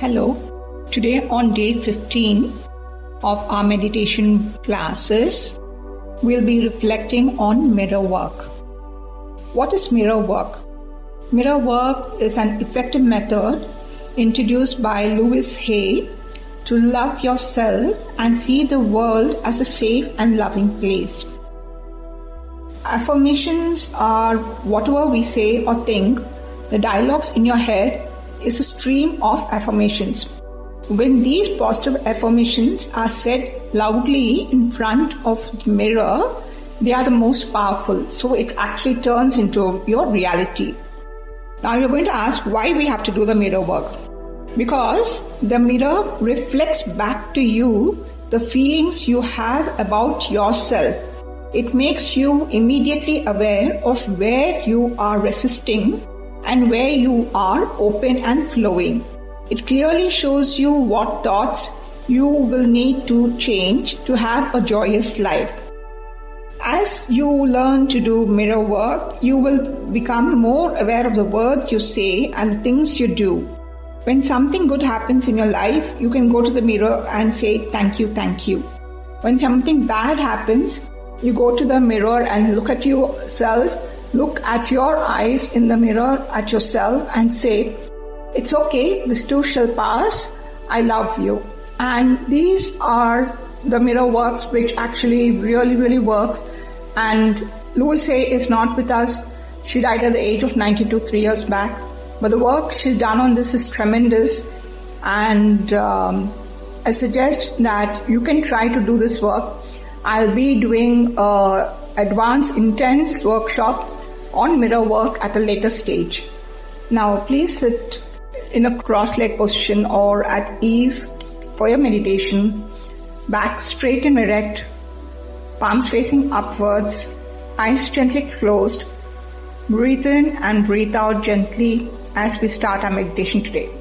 Hello. Today, on day 15 of our meditation classes, we'll be reflecting on mirror work. What is mirror work? Mirror work is an effective method introduced by Louise Hay to love yourself and see the world as a safe and loving place. Affirmations are whatever we say or think, the dialogues in your head is a stream of affirmations. When these positive affirmations are said loudly in front of the mirror, they are the most powerful. So it actually turns into your reality. Now you're going to ask why we have to do the mirror work. Because the mirror reflects back to you the feelings you have about yourself. It makes you immediately aware of where you are resisting and where you are open and flowing. It clearly shows you what thoughts you will need to change to have a joyous life. As you learn to do mirror work, you will become more aware of the words you say and the things you do. When something good happens in your life, you can go to the mirror and say, Thank you, thank you. When something bad happens, you go to the mirror and look at yourself Look at your eyes in the mirror at yourself and say, It's okay, this too shall pass. I love you. And these are the mirror works which actually really, really works. And Louise Hay is not with us. She died at the age of 92 three years back. But the work she's done on this is tremendous. And um, I suggest that you can try to do this work. I'll be doing a advanced intense workshop on mirror work at a later stage. Now, please sit in a cross-legged position or at ease for your meditation. Back straight and erect, palms facing upwards, eyes gently closed. Breathe in and breathe out gently as we start our meditation today.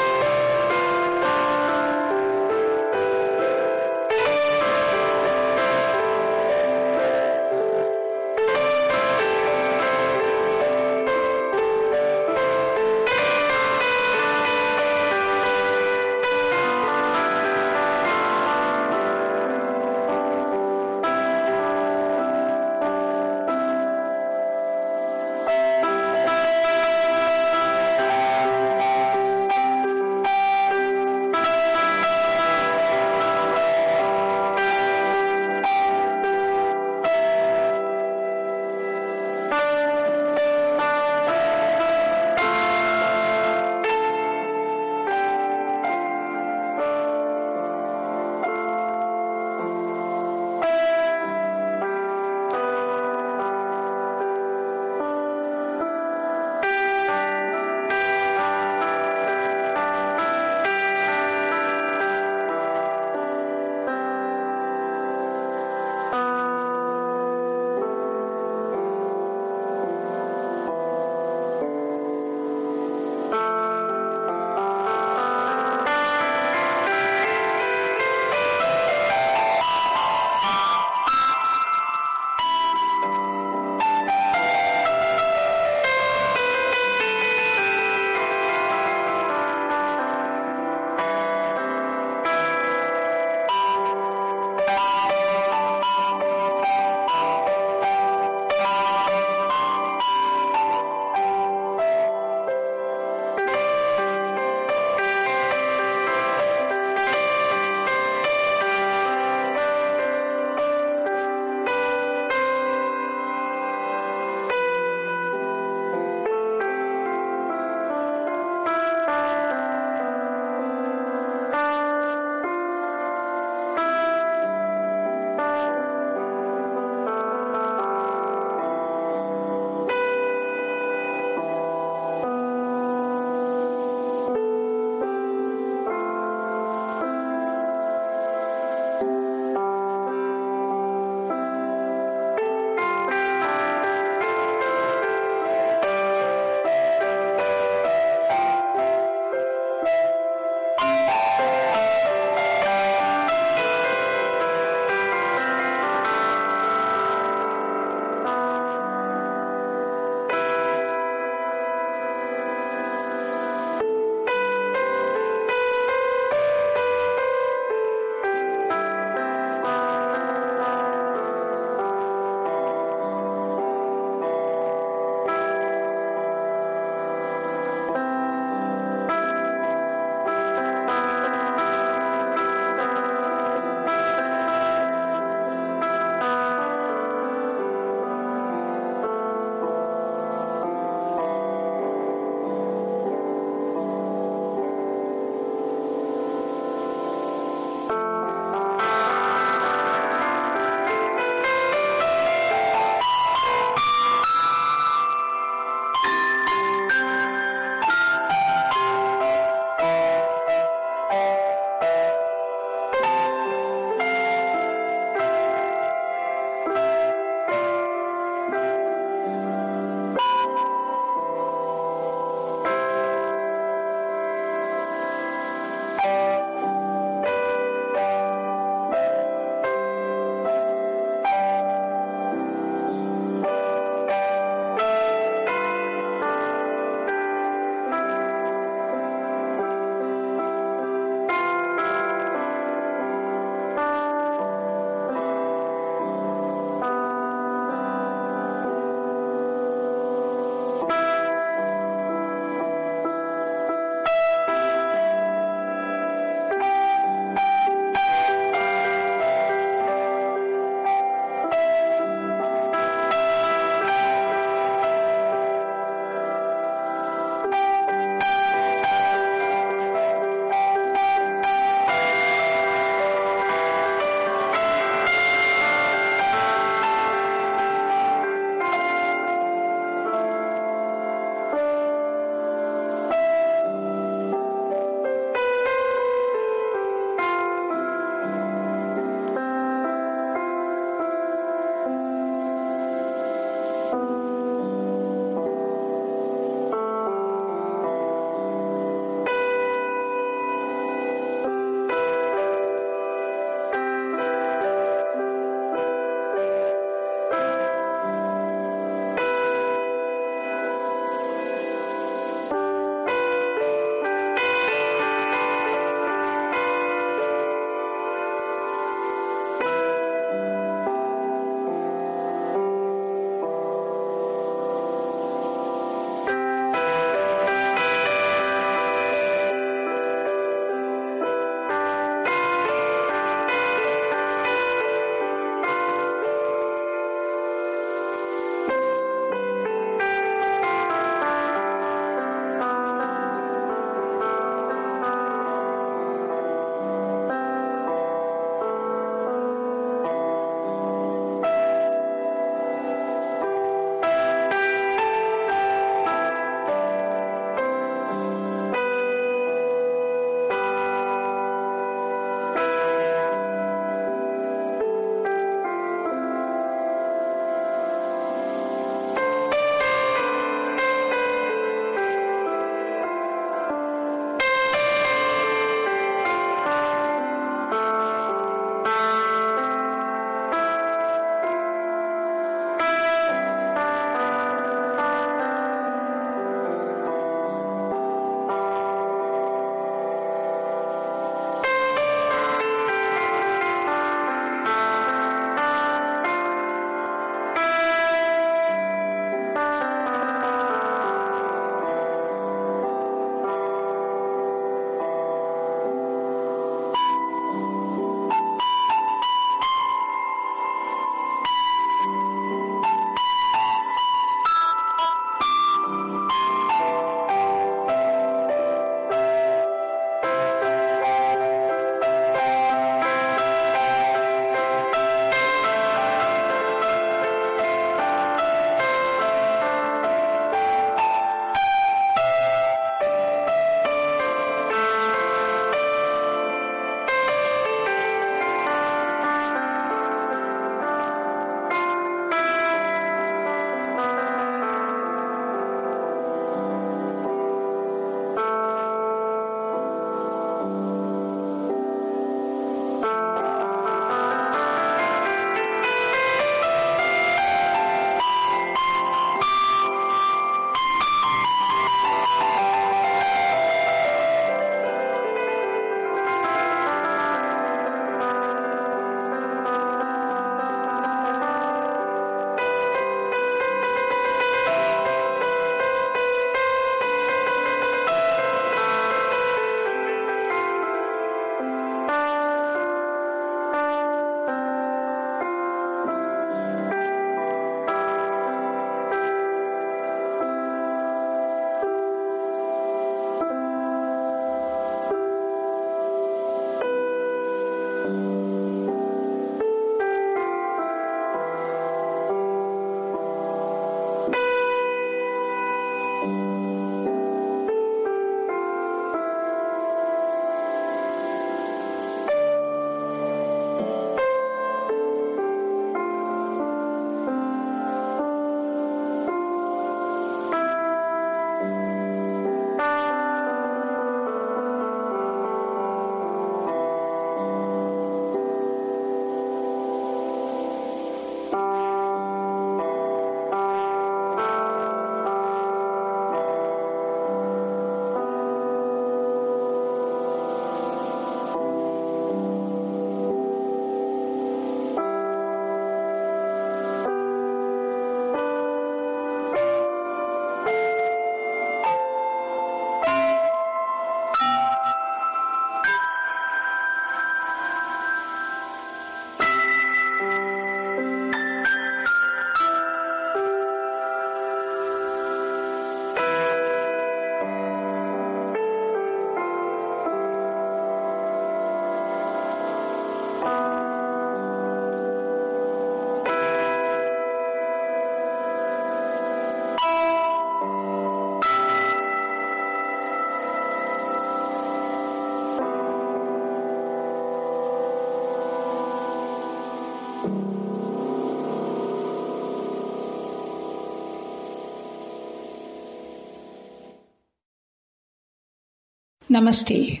Namaste.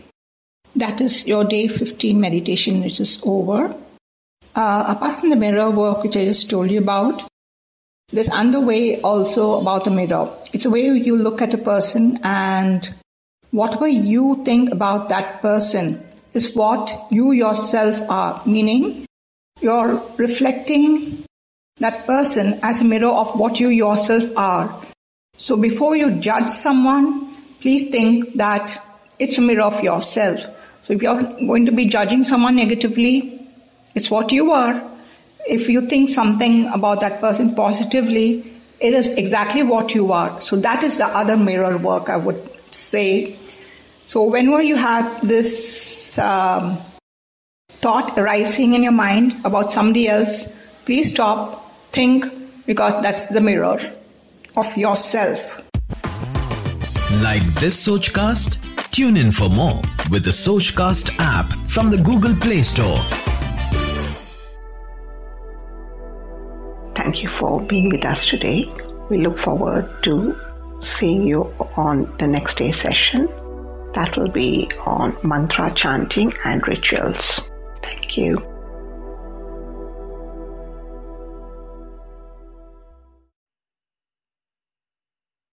That is your day 15 meditation, which is over. Uh, apart from the mirror work, which I just told you about, there's underway also about the mirror. It's a way you look at a person and whatever you think about that person is what you yourself are, meaning you're reflecting that person as a mirror of what you yourself are. So before you judge someone, please think that it's a mirror of yourself. So if you're going to be judging someone negatively, it's what you are if you think something about that person positively, it is exactly what you are. So that is the other mirror work I would say. So whenever you have this um, thought arising in your mind about somebody else, please stop, think, because that's the mirror of yourself. Like this Sochcast? Tune in for more with the Sochcast app from the Google Play Store. Thank you for being with us today. We look forward to seeing you on the next day session. That will be on mantra chanting and rituals. Thank you.